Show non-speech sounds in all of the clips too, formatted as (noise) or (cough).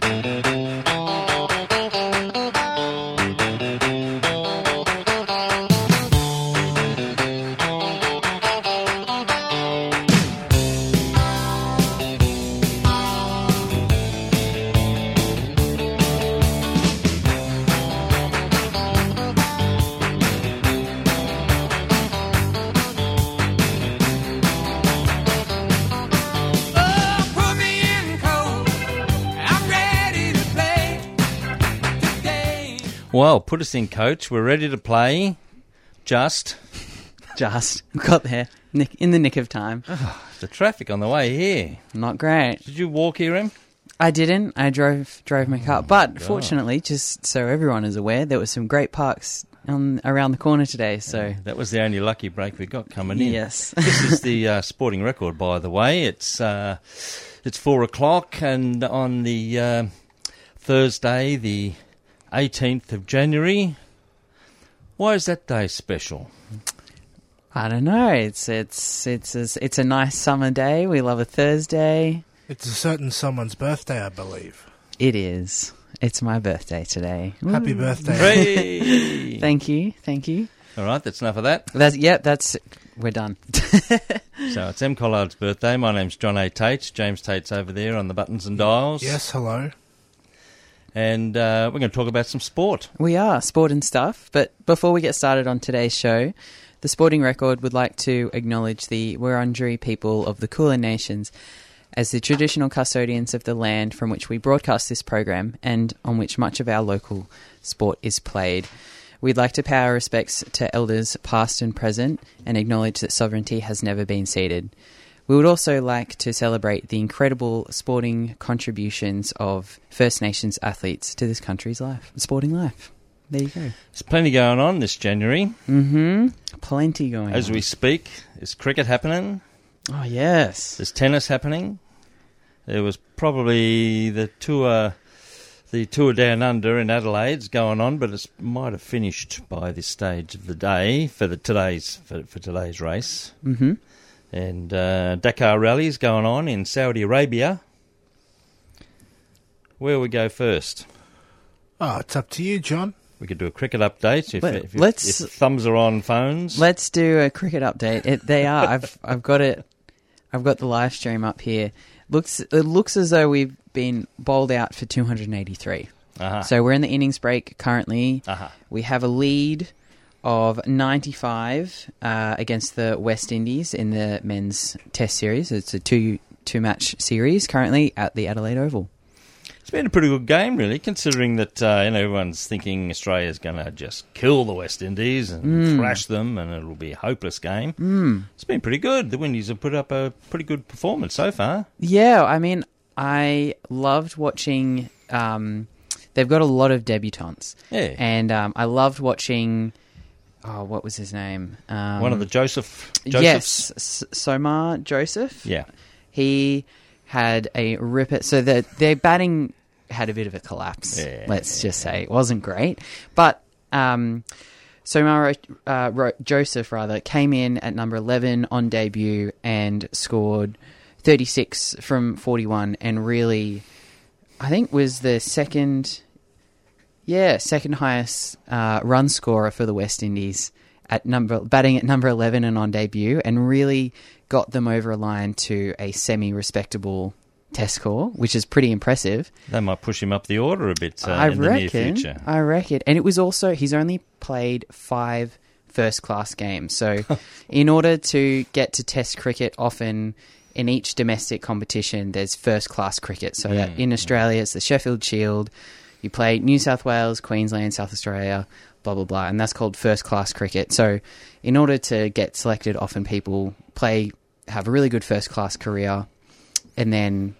Thank you. Well, put us in, coach. We're ready to play. Just Just got there nick, in the nick of time. (sighs) the traffic on the way here. Not great. Did you walk here, Em? I didn't. I drove drove my car, but Oh God. fortunately, just so everyone is aware, there were some great parks on around the corner today. So That was the only lucky break we got coming in. yes, (laughs) this is the uh, sporting record, by the way. It's uh, it's four o'clock, and on the uh, Thursday, the eighteenth of January. Why is that day special? I don't know. It's it's it's a, it's a nice summer day. We love a Thursday. It's a certain someone's birthday, I believe. It is. It's my birthday today. Happy birthday. Hey! (laughs) Thank you, thank you. All right, that's enough of that. That's yep. That's we're done. (laughs) So it's M. Collard's birthday. My name's John A. Tate. James Tate's over there on the buttons and dials. Yes, hello. And uh, we're going to talk about some sport. We are sport and stuff. But before we get started on today's show, the Sporting Record would like to acknowledge the Wurundjeri people of the Kulin Nations as the traditional custodians of the land from which we broadcast this program and on which much of our local sport is played. We'd like to pay our respects to elders past and present and acknowledge that sovereignty has never been ceded. We would also like to celebrate the incredible sporting contributions of First Nations athletes to this country's life, sporting life. There you go. There's plenty going on this January. Mm-hmm. Plenty going As on. we speak, is cricket happening. Oh yes. There's tennis happening. There was probably the tour, the tour down under in Adelaide's going on, but it might have finished by this stage of the day for the today's for, for today's race. Mm-hmm. And uh, Dakar rallies going on in Saudi Arabia. Where we go first? Oh, it's up to you, John. We could do a cricket update if, Let- if, let's- if thumbs are on phones. Let's do a cricket update. It, they are. I've I've got it. I've got the live stream up here. Looks it looks as though we've been bowled out for 283. uh-huh. So we're in the innings break currently. uh-huh. We have a lead of 95 uh, against the West Indies in the men's Test series. It's a two two match series currently at the Adelaide Oval. It's been a pretty good game, really, considering that uh, you know everyone's thinking Australia's going to just kill the West Indies and Mm. thrash them, and it'll be a hopeless game. Mm. It's been pretty good. The Windies have put up a pretty good performance so far. Yeah, I mean, I loved watching. Um, they've got a lot of debutantes, Yeah, and um, I loved watching. Oh, what was his name? Um, one of the Joseph. Josephs. yes, S- Shamar Joseph. Yeah, he had a ripper. So the, their batting had a bit of a collapse. Yeah. let's just say it wasn't great, but. Um, Shamar uh, Joseph rather came in at number eleven on debut and scored thirty six from forty one, and really, I think was the second, yeah, second highest uh, run scorer for the West Indies at number batting at number eleven and on debut, and really got them over a line to a semi respectable test score, which is pretty impressive. they might push him up the order a bit uh, I in the near future. I reckon, and it was also he's only played five first class games. So, (laughs) in order to get to Test cricket, often in each domestic competition, there's first class cricket. So that Mm, in Australia, it's the Sheffield Shield. You play New South Wales, Queensland, South Australia, blah blah blah, and that's called first class cricket. So, in order to get selected, often people play have a really good first class career, and then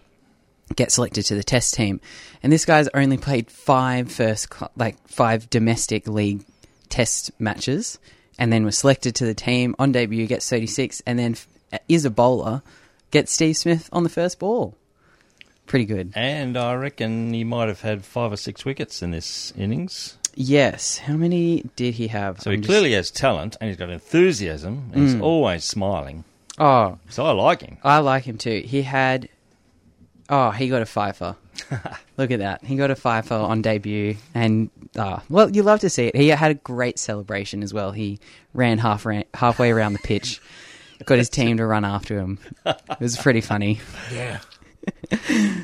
get selected to the test team. And this guy's only played five first, cl- like five domestic league test matches, and then was selected to the team on debut, gets 36, and then f- is a bowler, gets Steve Smith on the first ball. Pretty good. And I reckon he might have had five or six wickets in this innings. Yes. How many did he have? So he I'm just- clearly has talent and he's got enthusiasm and he's Mm. always smiling. Oh, So I like him. I like him too. He had Oh, he got a fifer. (laughs) Look at that. He got a fifer on debut, and ah, well, you love to see it. He had a great celebration as well. He ran half ran, halfway around the pitch, got his (laughs) team to run after him. It was pretty funny. Yeah.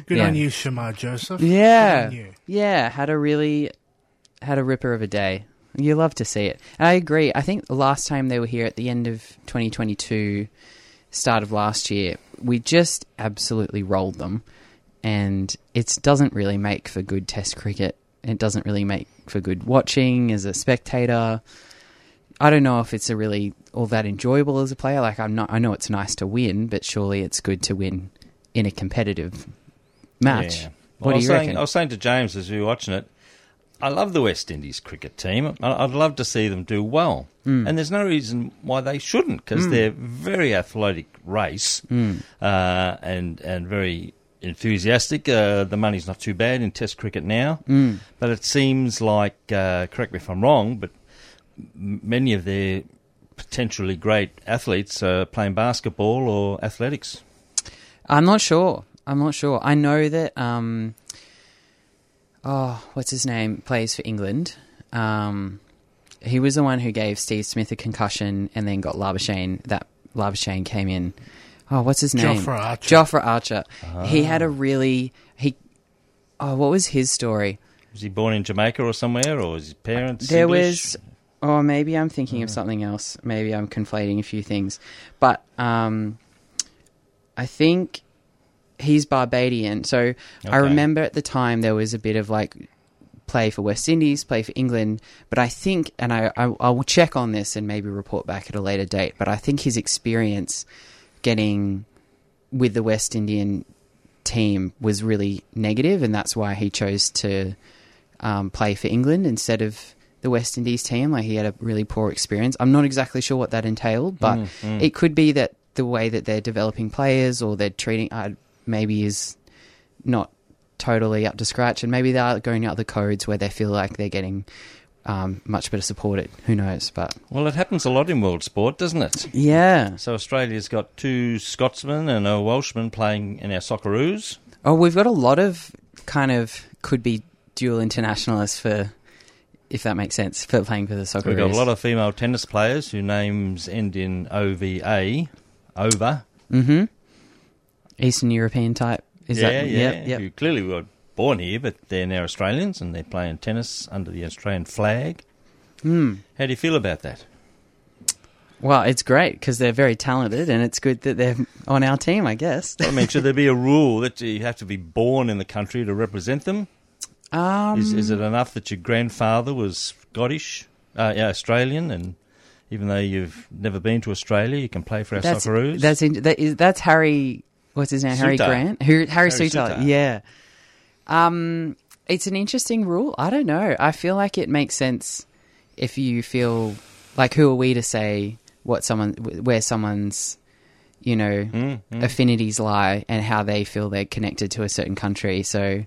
Good Yeah. on you, Shamar Joseph. Yeah, Good on you. yeah. Had a really had a ripper of a day. You love to see it. And I agree. I think the last time they were here at the end of 2022, start of last year, we just absolutely rolled them, and it doesn't really make for good Test cricket. It doesn't really make for good watching as a spectator. I don't know if it's a really all that enjoyable as a player. Like I'm not. I know it's nice to win, but surely it's good to win in a competitive match. Yeah. What Well, I do was you saying, reckon? I was saying to James as we were watching it, I love the West Indies cricket team. I- I'd love to see them do well. Hmm. And there's no reason why they shouldn't, because they're very athletic race Hmm. uh, and, and very enthusiastic. Uh, the money's not too bad in Test cricket now. Hmm. But it seems like, uh, correct me if I'm wrong, but many of their potentially great athletes are playing basketball or athletics. I'm not sure. I'm not sure. I know that. Um, oh, what's his name? Plays for England. Um, he was the one who gave Steve Smith a concussion and then got Labuschagne. That Labuschagne came in. Oh, what's his name? Joffre Archer. Jofra Archer. He had a really he. Oh, what was his story? Was he born in Jamaica or somewhere, or was his parents There English? was, oh, maybe I'm thinking of something else. Maybe I'm conflating a few things, but um, I think he's Barbadian. So I remember at the time there was a bit of like play for West Indies, play for England, but I think, and I, I I will check on this and maybe report back at a later date. But I think his experience getting with the West Indian team was really negative, and that's why he chose to um, play for England instead of the West Indies team. Like he had a really poor experience. I'm not exactly sure what that entailed, but it could be that the way that they're developing players or they're treating uh, maybe is not totally up to scratch, and maybe they are going out the codes where they feel like they're getting um, much better supported. Who knows? But Well, it happens a lot in world sport, doesn't it? yeah. So Australia's got two Scotsmen and a Welshman playing in our Socceroos. Oh, we've got a lot of kind of could be dual internationalists for, if that makes sense, for playing for the soccer. We've got a lot of female tennis players whose names end in OVA, over. hmm Eastern European type. Is yeah, that? yeah. Yep, yep. Who clearly were born here, but they're now Australians and they're playing tennis under the Australian flag. Hmm. How do you feel about that? Well, it's great because they're very talented, and it's good that they're on our team. I guess. I mean, should there be a rule that you have to be born in the country to represent them? Um, Is, is it enough that your grandfather was Scottish, uh, yeah, Australian, and even though you've never been to Australia, you can play for our that's Socceroos? that's in, that is, that's Harry. What's his name? Harry Grant. Who, Harry, Harry Souttar. Souttar. Yeah. Um, it's an interesting rule. I don't know. I feel like it makes sense if you feel like who are we to say what someone where someone's you know Mm, mm. affinities lie and how they feel they're connected to a certain country. So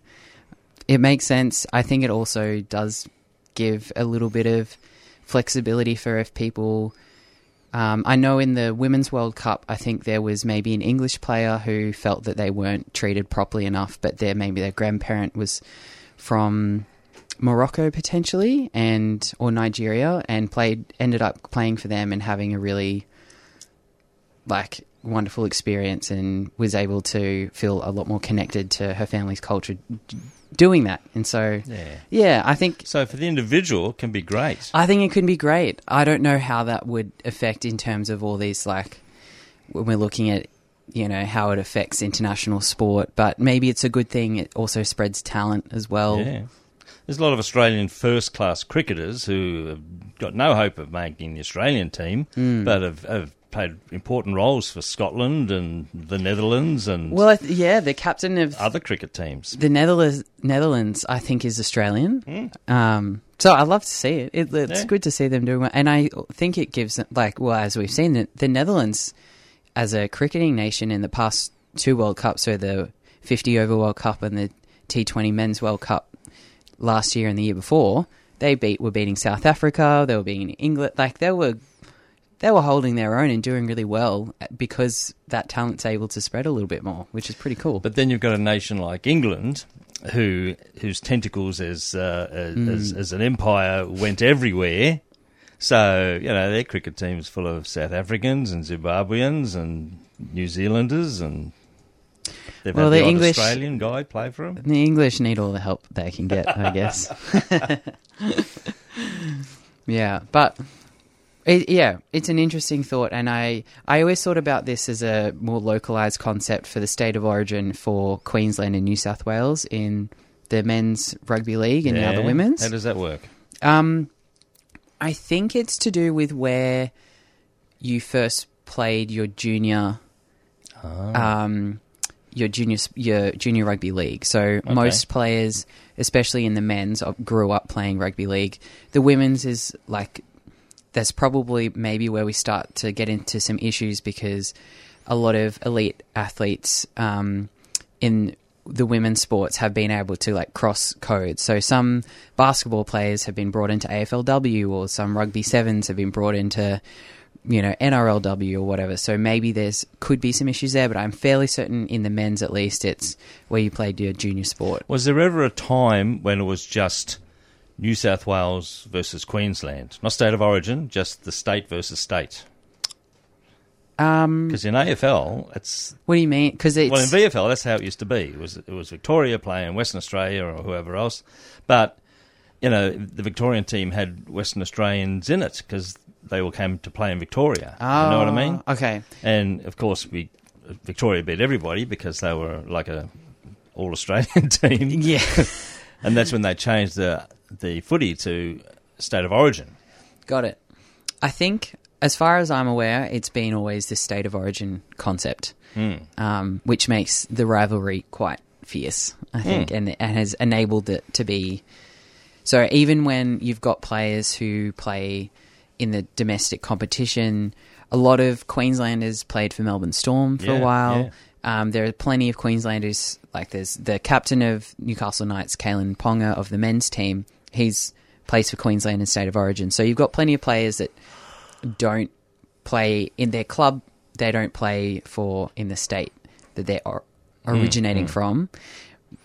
it makes sense. I think it also does give a little bit of flexibility for if people. Um, I know in the Women's World Cup, I think there was maybe an English player who felt that they weren't treated properly enough, but their maybe their grandparent was from Morocco potentially and or Nigeria and played ended up playing for them and having a really like wonderful experience and was able to feel a lot more connected to her family's culture doing that. And so Yeah. yeah, I think So for the individual, it can be great. I think it could be great. I don't know how that would affect in terms of all these like when we're looking at you know how it affects international sport, but maybe it's a good thing. It also spreads talent as well. Yeah. There's a lot of Australian first class cricketers who have got no hope of making the Australian team, Hmm. but have, have played important roles for Scotland and the Netherlands and Well, th- yeah, the captain of other cricket teams. the Netherlands, Netherlands, I think, is Australian. Um, so I love to see it. it it's Yeah. good to see them doing well, and I think it gives like well, as we've seen, the, the Netherlands as a cricketing nation in the past two World Cups, so the 50 over World Cup and the T20 Men's World Cup last year and the year before, they beat were beating South Africa. They were beating England. Like they were they were holding their own and doing really well because that talent's able to spread a little bit more, which is pretty cool. But then you've got a nation like England, who whose tentacles as uh, as, Mm. as, as an empire went everywhere. So you know their cricket team's full of South Africans and Zimbabweans and New Zealanders, and they've Well, had the the English- Australian guy play for them. the English need all the help they can get, I guess. (laughs) (laughs) yeah, but it, yeah, it's an interesting thought, and I I always thought about this as a more localized concept for the state of origin for Queensland and New South Wales in the men's rugby league and now the women's. How does that work? Um, I think it's to do with where you first played your junior, um, your junior your junior rugby league. So most players, especially in the men's, grew up playing rugby league. The women's is like that's probably maybe where we start to get into some issues because a lot of elite athletes um, in the women's sports have been able to like cross codes. So some basketball players have been brought into AFLW, or some rugby sevens have been brought into you know NRLW or whatever. So maybe there's could be some issues there, but I'm fairly certain in the men's at least it's where you played your junior sport. Was there ever a time when it was just New South Wales versus Queensland, not state of origin, just the state versus state? Um, Because in AFL, it's what do you mean? Because it's well in VFL that's how it used to be. It was it was Victoria playing Western Australia or whoever else, but you know the Victorian team had Western Australians in it because they all came to play in Victoria. you know what I mean? Oh, Okay. And of course, we Victoria beat everybody because they were like a all Australian (laughs) team. Yeah. (laughs) and that's when they changed the the footy to state of origin. Got it. I think, as far as I'm aware, it's been always this state of origin concept, um, which makes the rivalry quite fierce, I think, and, and has enabled it to be. So even when you've got players who play in the domestic competition, a lot of Queenslanders played for Melbourne Storm for Yeah, a while. yeah. Um, there are plenty of Queenslanders, like there's the captain of Newcastle Knights, Kalyn Ponga of the men's team. He's plays for Queensland and State of Origin. So you've got plenty of players that don't play in their club. They don't play for in the state that they're or- originating from.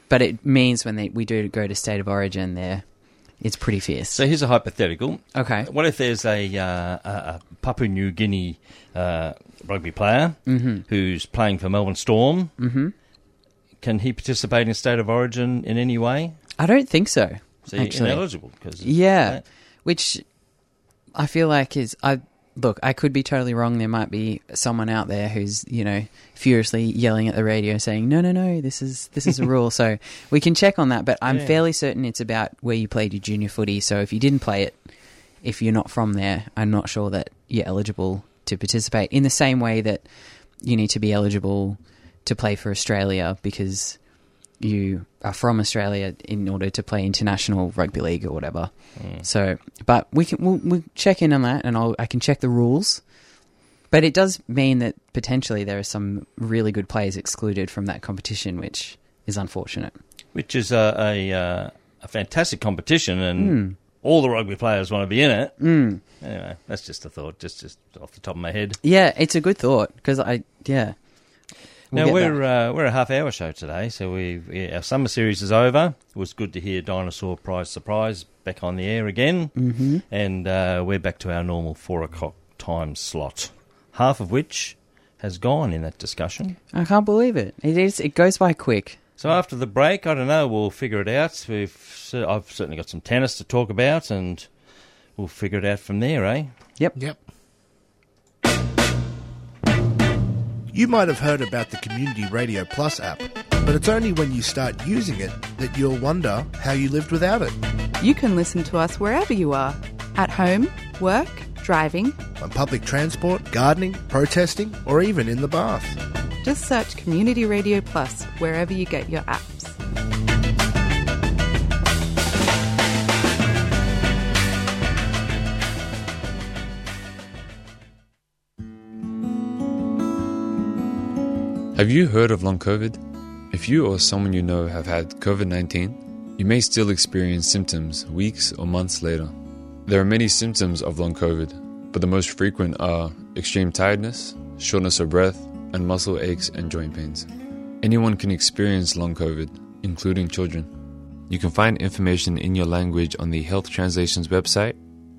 But it means when they, we do go to State of Origin, there it's pretty fierce. So here's a hypothetical. Okay. What if there's a, uh, a Papua New Guinea uh, rugby player Mm-hmm. who's playing for Melbourne Storm? Mm-hmm. Can he participate in state of origin in any way? I don't think so. So actually. ineligible because Yeah, which I feel like is I look. I could be totally wrong. There might be someone out there who's you know furiously yelling at the radio saying, "No, no, no, this is this is a (laughs) rule." so we can check on that. But I'm Yeah. fairly certain it's about where you played your junior footy. So if you didn't play it, if you're not from there, I'm not sure that you're eligible to participate in the same way that you need to be eligible to play for Australia because you are from Australia in order to play international rugby league or whatever. So, but we can we'll, we'll check in on that, and I'll, I can check the rules. But it does mean that potentially there are some really good players excluded from that competition, which is unfortunate. which is a a, uh, a fantastic competition, and Hmm. all the rugby players want to be in it. Mm. Anyway, that's just a thought, just just off the top of my head. Yeah, it's a good thought because I yeah. We'll now we're uh, we're a half hour show today, so we we our summer series is over. It was good to hear Dinosaur Prize Surprise back on the air again, mm-hmm. and uh, we're back to our normal four o'clock time slot. Half of which has gone in that discussion. I can't believe it. It is. It goes by quick. So after the break, I don't know. We'll figure it out. We've I've certainly got some tennis to talk about, and we'll figure it out from there, eh? Yep. Yep. You might have heard about the Community Radio Plus app, but it's only when you start using it that you'll wonder how you lived without it. You can listen to us wherever you are at home, work, driving. On public transport, gardening, protesting, or even in the bath. Just search Community Radio Plus wherever you get your apps. Have you heard of long COVID? If you or someone you know have had COVID 19, you may still experience symptoms weeks or months later. There are many symptoms of long COVID, but the most frequent are extreme tiredness, shortness of breath, and muscle aches and joint pains. Anyone can experience long COVID, including children. You can find information in your language on the Health Translations website,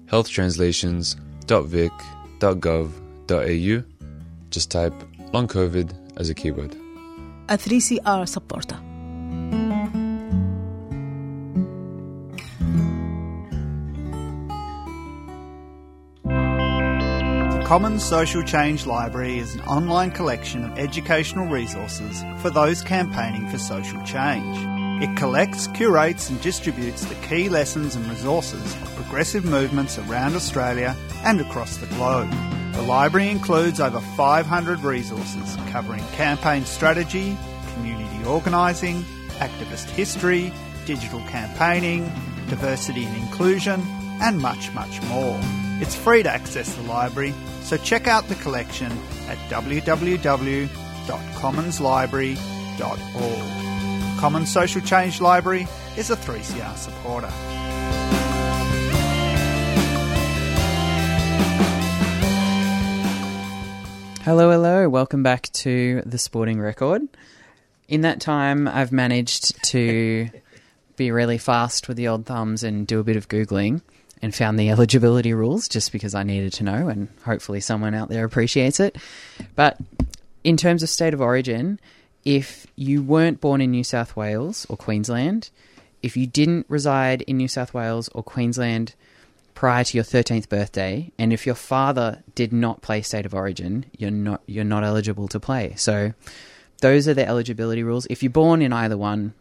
healthtranslations.vic.gov.au. Just type long COVID as a keyword. a 3CR supporter. The Commons Social Change Library is an online collection of educational resources for those campaigning for social change. It collects, curates, and distributes the key lessons and resources of progressive movements around Australia and across the globe. The library includes over 500 resources covering campaign strategy, community organising, activist history, digital campaigning, diversity and inclusion, and much, much more. It's free to access the library, so check out the collection at www.commonslibrary.org. Commons Social Change Library is a 3CR supporter. Hello, hello. Welcome back to the Sporting Record. In that time, I've managed to be really fast with the old thumbs and do a bit of Googling and found the eligibility rules just because I needed to know, and hopefully someone out there appreciates it. But in terms of state of origin, if you weren't born in New South Wales or Queensland, if you didn't reside in New South Wales or Queensland prior to your 13th birthday and if your father did not play state of origin you're not you're not eligible to play. So those are the eligibility rules. If you're born in either one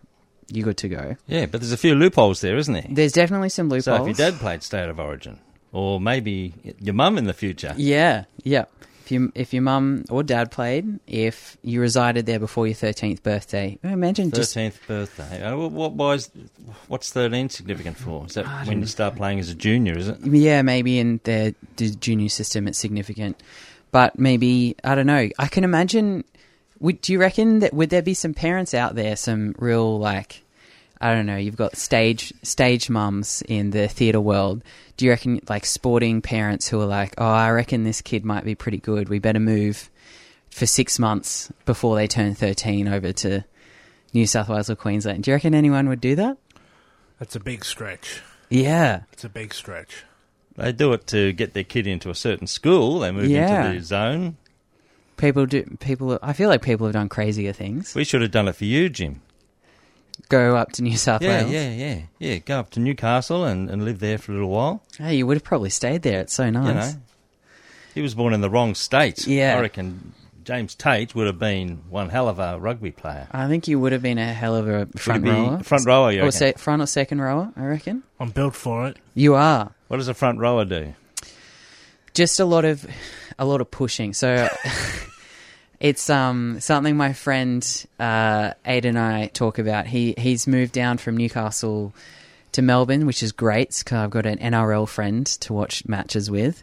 you're good to go. Yeah, but there's a few loopholes there, isn't there? there's definitely some loopholes So if your dad played State of Origin, or maybe your mum in the future, yeah yeah if you if your mum or dad played if you resided there before your 13th birthday imagine just thirteenth birthday. Uh, wh- what why is, what's thirteen significant for? Is that I when don't you start playing as a junior? Is it? Yeah, maybe in the, the junior system it's significant, but maybe I don't know. I can imagine. Would do you reckon that would there be some parents out there, some real like, I don't know. You've got stage stage mums in the theatre world. Do you reckon like sporting parents who are like, oh, I reckon this kid might be pretty good. We better move for six months before they turn thirteen over to New South Wales or Queensland. Do you reckon anyone would do that? That's a big stretch. Yeah. It's a big stretch. They do it to get their kid into a certain school. They move Yeah. into the zone. People do. People. I feel like people have done crazier things. We should have done it for you, Jim. Go up to New South yeah, Wales. yeah, yeah, yeah. Yeah, Go up to Newcastle and, and live there for a little while. Hey, you would have probably stayed there. It's so nice. You know, he was born in the wrong state. Yeah. I reckon James Tate would have been one hell of a rugby player. I think you would have been a hell of a front Would he be rower. Front rower, you or se- front or second rower, I reckon. I'm built for it. You are. What does a front rower do? Just a lot of a lot of pushing. So (laughs) it's um something my friend uh Aid and I talk about. He he's moved down from Newcastle to Melbourne, which is great because I've got an NRL friend to watch matches with.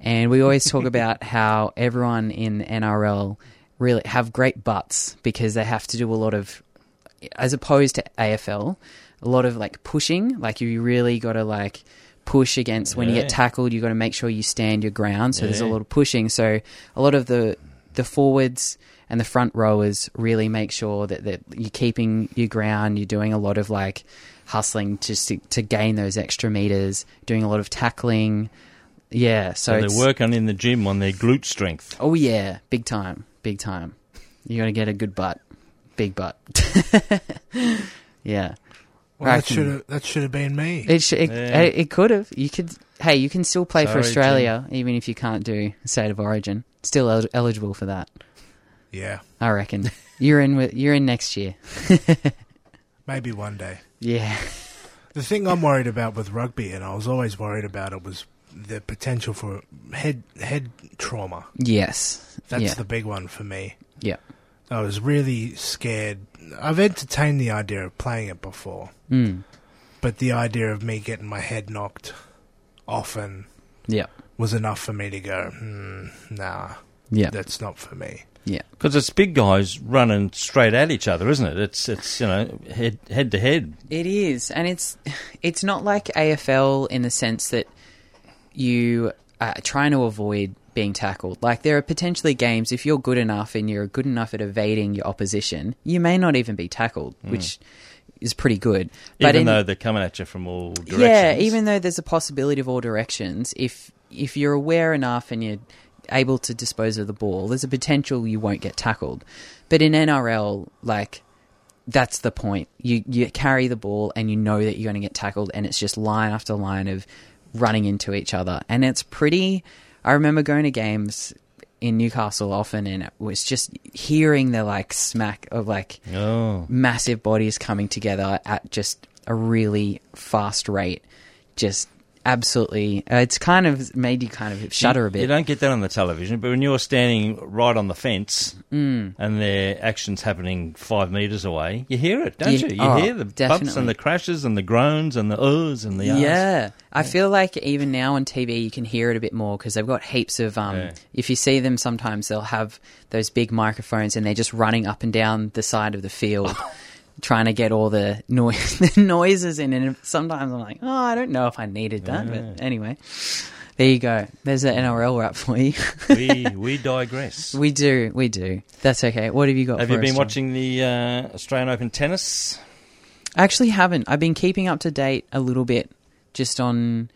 And we always talk (laughs) about how everyone in NRL really have great butts because they have to do a lot of as opposed to AFL, a lot of like pushing. Like you really got to like push against when you get tackled. You got to make sure you stand your ground. So there's a lot of pushing. So a lot of the the forwards and the front rowers really make sure that, that you're keeping your ground. You're doing a lot of like hustling just to, to gain those extra meters. Doing a lot of tackling. Yeah. So, so they're working in the gym on their glute strength. Oh yeah, big time, big time. You got to get a good butt, big butt. (laughs) yeah, Well, that should have that should have been me. it sh- it, Yeah. it, it could have. You could. Hey, you can still play for Sorry, Australia even if you can't do state of origin. Still el- eligible for that, yeah, I reckon. you're in. With, you're in next year. (laughs) maybe one day. Yeah, The thing I'm worried about with rugby, and I was always worried about it, was the potential for head head trauma. yes, That's yeah, the big one for me. yeah. I was really scared. I've entertained the idea of playing it before, Mm. but the idea of me getting my head knocked often Yeah, was enough for me to go, hmm, nah, yeah, that's not for me. yeah. Because it's big guys running straight at each other, isn't it? It's it's you know head head to head. It is, and it's it's not like AFL in the sense that you are trying to avoid being tackled. Like there are potentially games if you're good enough and you're good enough at evading your opposition, you may not even be tackled, which is pretty good. Hmm. Even in- though they're coming at you from all directions. yeah, even though there's a possibility of all directions, if if you're aware enough and you're able to dispose of the ball, there's a potential you won't get tackled. But in NRL, like that's the point. You you carry the ball and you know that you're going to get tackled, and it's just line after line of running into each other, and it's pretty. I remember going to games in Newcastle often, and it was just hearing the like smack of like Oh. massive bodies coming together at just a really fast rate. Just absolutely, uh, it's kind of made you kind of shudder a bit. You don't get that on the television, but when you're standing right on the fence Mm. and their action's happening five metres away, you hear it, don't Yeah, you? You oh, hear the bumps and the crashes and the groans and the uhs and the ahs. Yeah, I feel like even now on TV you can hear it a bit more because they've got heaps of. Um, Yeah. If you see them, sometimes they'll have those big microphones and they're just running up and down the side of the field, (laughs) trying to get all the noise, (laughs) the noises in. And sometimes I'm like, oh, I don't know if I needed that, but anyway, there you go. There's an NRL wrap for you. we (laughs) we digress. we do, we do. That's okay. What have you got? Have for you been John? watching the uh, Australian Open tennis? I actually haven't. I've been keeping up to date a little bit, just on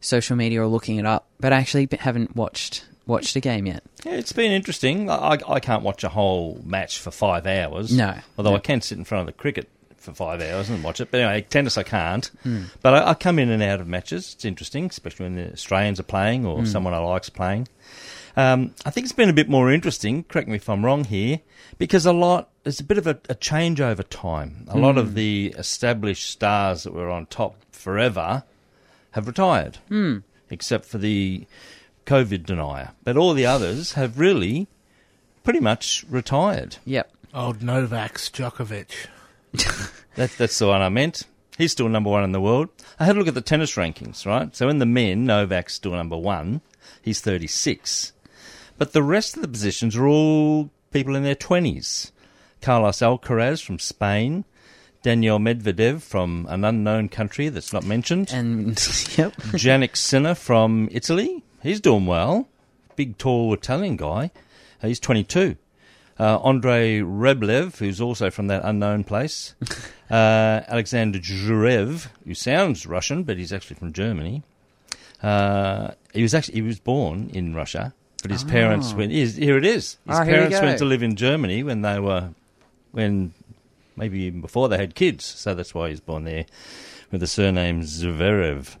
social media or looking it up, but I actually haven't watched watched a game yet. Yeah, it's been interesting. I, I, can't watch a whole match for five hours. No. Although No. I can sit in front of the cricket for five hours and watch it. But anyway, tennis I can't. Hmm. But I, I come in and out of matches. It's interesting, especially when the Australians are playing Hmm. or someone I like's playing. Um, I think it's been a bit more interesting. Correct me if I'm wrong here, because a lot there's a bit of a, a change over time. A lot Hmm. of the established stars that were on top forever have retired, Hmm. except for the COVID denier. But all the others have really pretty much retired. Yep. Old Novak Djokovic. (laughs) That's that's the one I meant. He's still number one in the world. I had a look at the tennis rankings, right? So in the men, Novak's still number one. He's 36. But the rest of the positions are all people in their 20s. Carlos Alcaraz from Spain, Daniil Medvedev from an unknown country that's not mentioned, And (laughs) yep. Jannik Sinner from Italy. He's doing well. Big, tall Italian guy. Uh, He's 22. Uh, Andrei Rublev, who's also from that unknown place. (laughs) uh, Alexander Zverev, who sounds Russian, but he's actually from Germany. Uh, he was actually he was born in Russia, but his parents went. Here's, here it is. His Ah, we parents went to live in Germany when they were, when maybe even before they had kids. So that's why he's born there with the surname Zverev.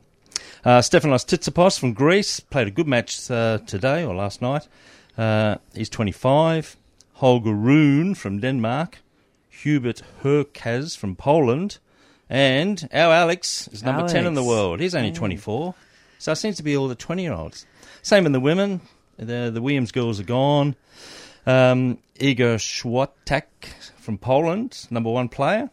Uh, Stefanos Tsitsipas from Greece played a good match uh, today or last night. Uh, he's 25. Holger Rune from Denmark. Hubert Hurkacz from Poland. And our Alex is number 10 in the world. He's only 24. So it seems to be all the 20 year olds. Same in the women. The, the Williams girls are gone. Um, Igor Swiatek from Poland, number one player.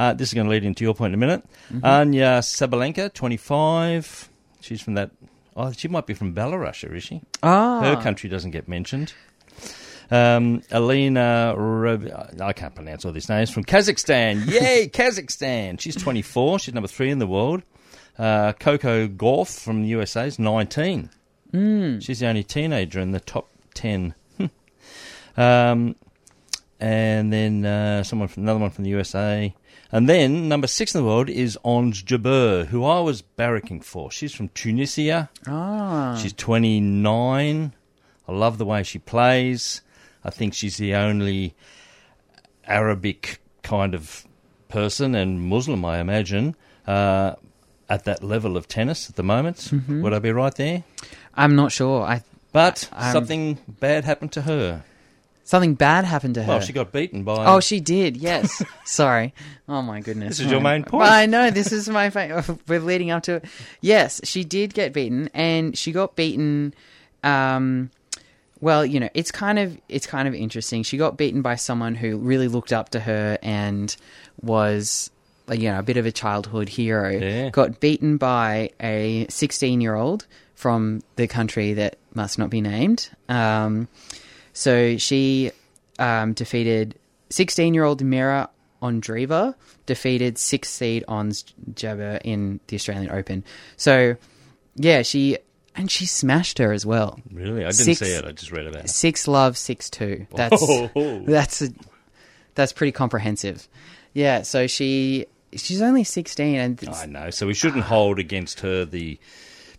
Uh, this is going to lead into your point in a minute. Anya Sabalenka, 25. She's from that. Oh, she might be from Belarus, is she? Ah, Her country doesn't get mentioned. Um, Alina, Rob- I can't pronounce all these names, from Kazakhstan. (laughs) Yay, Kazakhstan. She's 24. She's number three in the world. Uh, Coco Gauff from the USA is 19. Mm. She's the only teenager in the top 10. (laughs) um, and then uh, someone from another one from the USA. And then number six in the world is Ange Jabeur, who I was barracking for. She's from Tunisia. ah, She's 29. I love the way she plays. I think she's the only Arabic kind of person and Muslim, I imagine, uh, at that level of tennis at the moment. Would I be right there? I'm not sure. I But Um, something bad happened to her. Something bad happened to her. Well, she got beaten by. Oh, she did. Yes. (laughs) Sorry. Oh my goodness. This is your main point. I know this is my. Fa- we're leading up to it. Yes, she did get beaten, and she got beaten. Um, well, you know, it's kind of it's kind of interesting. She got beaten by someone who really looked up to her and was. You know, a bit of a childhood hero. Yeah. Got beaten by a 16 year old from the country that must not be named. Um, so she um, defeated 16 year old Mirra Andreeva, defeated six seed Ons Jabeur in the Australian Open. So, yeah, she and she smashed her as well. Really? I didn't Six- see it. I just read about it. Six love, six two. That's Oh. (laughs) that's a, that's pretty comprehensive. Yeah, so she she's only sixteen, and I know. So we shouldn't hold against her the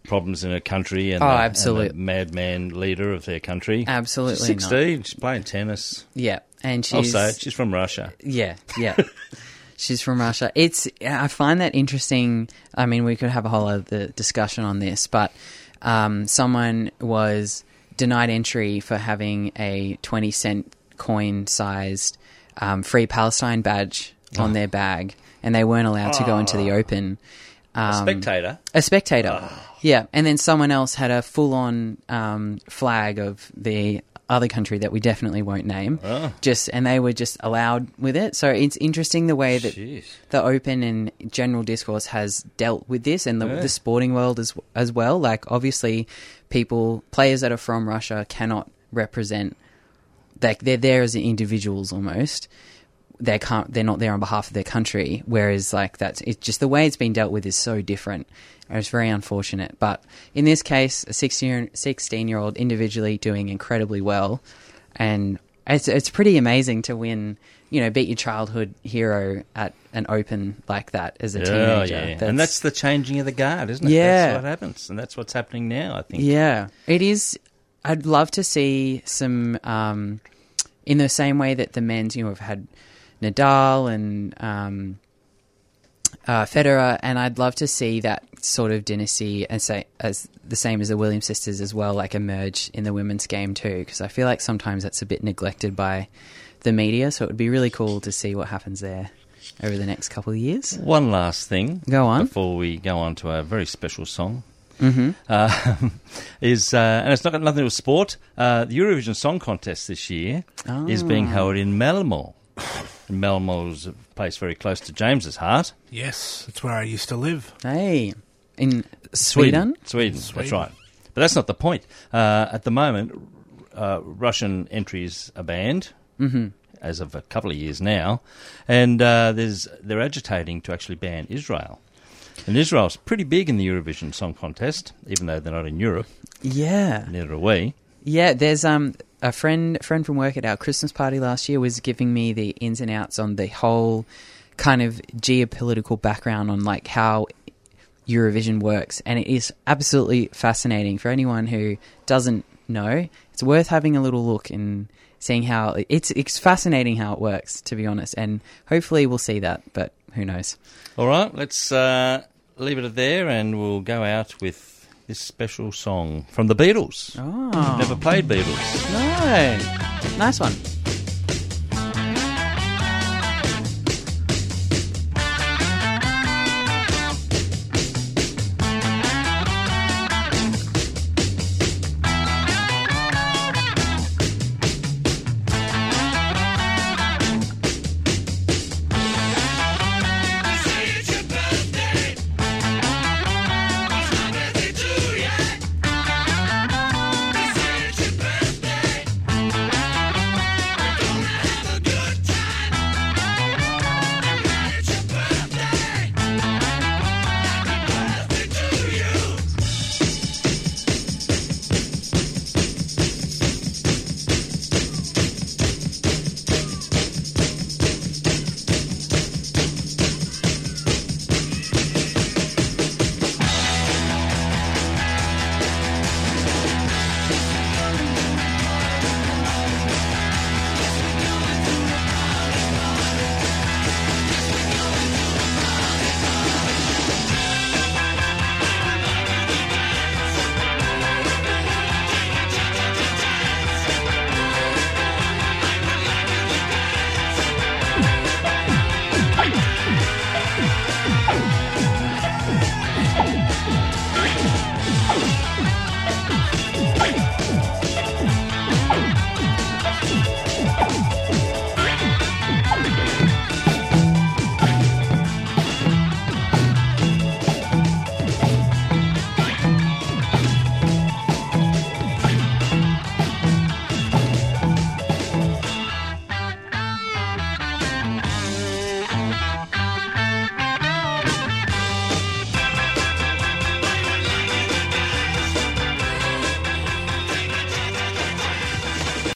problems in a country and, Oh, the, and absolute- the madman leader of their country. Absolutely She's 16. She's playing tennis. yeah, and she's I'll say. She's from Russia. Yeah, yeah. (laughs) She's from Russia. It's I find that interesting. I mean, we could have a whole other discussion on this, but um, someone was denied entry for having a twenty cent coin sized um, Free Palestine badge on their bag, and they weren't allowed to go into the open. A Um, spectator. a spectator. Yeah, and then someone else had a full-on um, flag of the other country that we definitely won't name. Oh. Just and they were just allowed with it. So it's interesting the way that Jeez. the open and general discourse has dealt with this, and the, Yeah. the sporting world as as well. Like obviously, people players that are from Russia cannot represent. Like they're there as individuals almost. They can't. They're not there on behalf of their country. Whereas like that's it's just the way it's been dealt with is so different. And It's very unfortunate. But in this case, a 16, 16 year old individually doing incredibly well, and it's it's pretty amazing to win. You know, beat your childhood hero at an open like that as a Yeah, teenager. yeah. and that's the changing of the guard, isn't it? Yeah. That's what happens. And that's what's happening now, I think. Yeah, it is. I'd love to see some, um, in the same way that the men's, you know, have had Nadal and um, uh, Federer, and I'd love to see that sort of dynasty as, say, as the same as the Williams sisters as well, like emerge in the women's game too, because I feel like sometimes that's a bit neglected by the media. So it would be really cool to see what happens there over the next couple of years. One last thing. Go on. Before we go on to a very special song. Mm-hmm. Uh, (laughs) is uh, and it's not got nothing to do with sport. Uh, the Eurovision Song Contest this year is being Ah. held in Malmo. And Malmo's a place very close to James's heart. Yes, that's where I used to live. Hey, in Sweden. Sweden, that's Sweden. right. But that's not the point. Uh, at the moment, uh, Russian entries are banned. Mm-hmm. As of a couple of years now, and uh, there's they're agitating to actually ban Israel. And Israel's pretty big in the Eurovision Song Contest, even though they're not in Europe. Yeah. Neither are we. Yeah, there's um a friend friend from work at our Christmas party last year was giving me the ins and outs on the whole kind of geopolitical background on like how Eurovision works, and it is absolutely fascinating for anyone who doesn't know. It's worth having a little look and seeing how it's it's fascinating how it works, to be honest. And hopefully we'll see that, but who knows? All right, let's uh, leave it there, and we'll go out with this special song from the Beatles. Oh, Never played Beatles. no, nice one.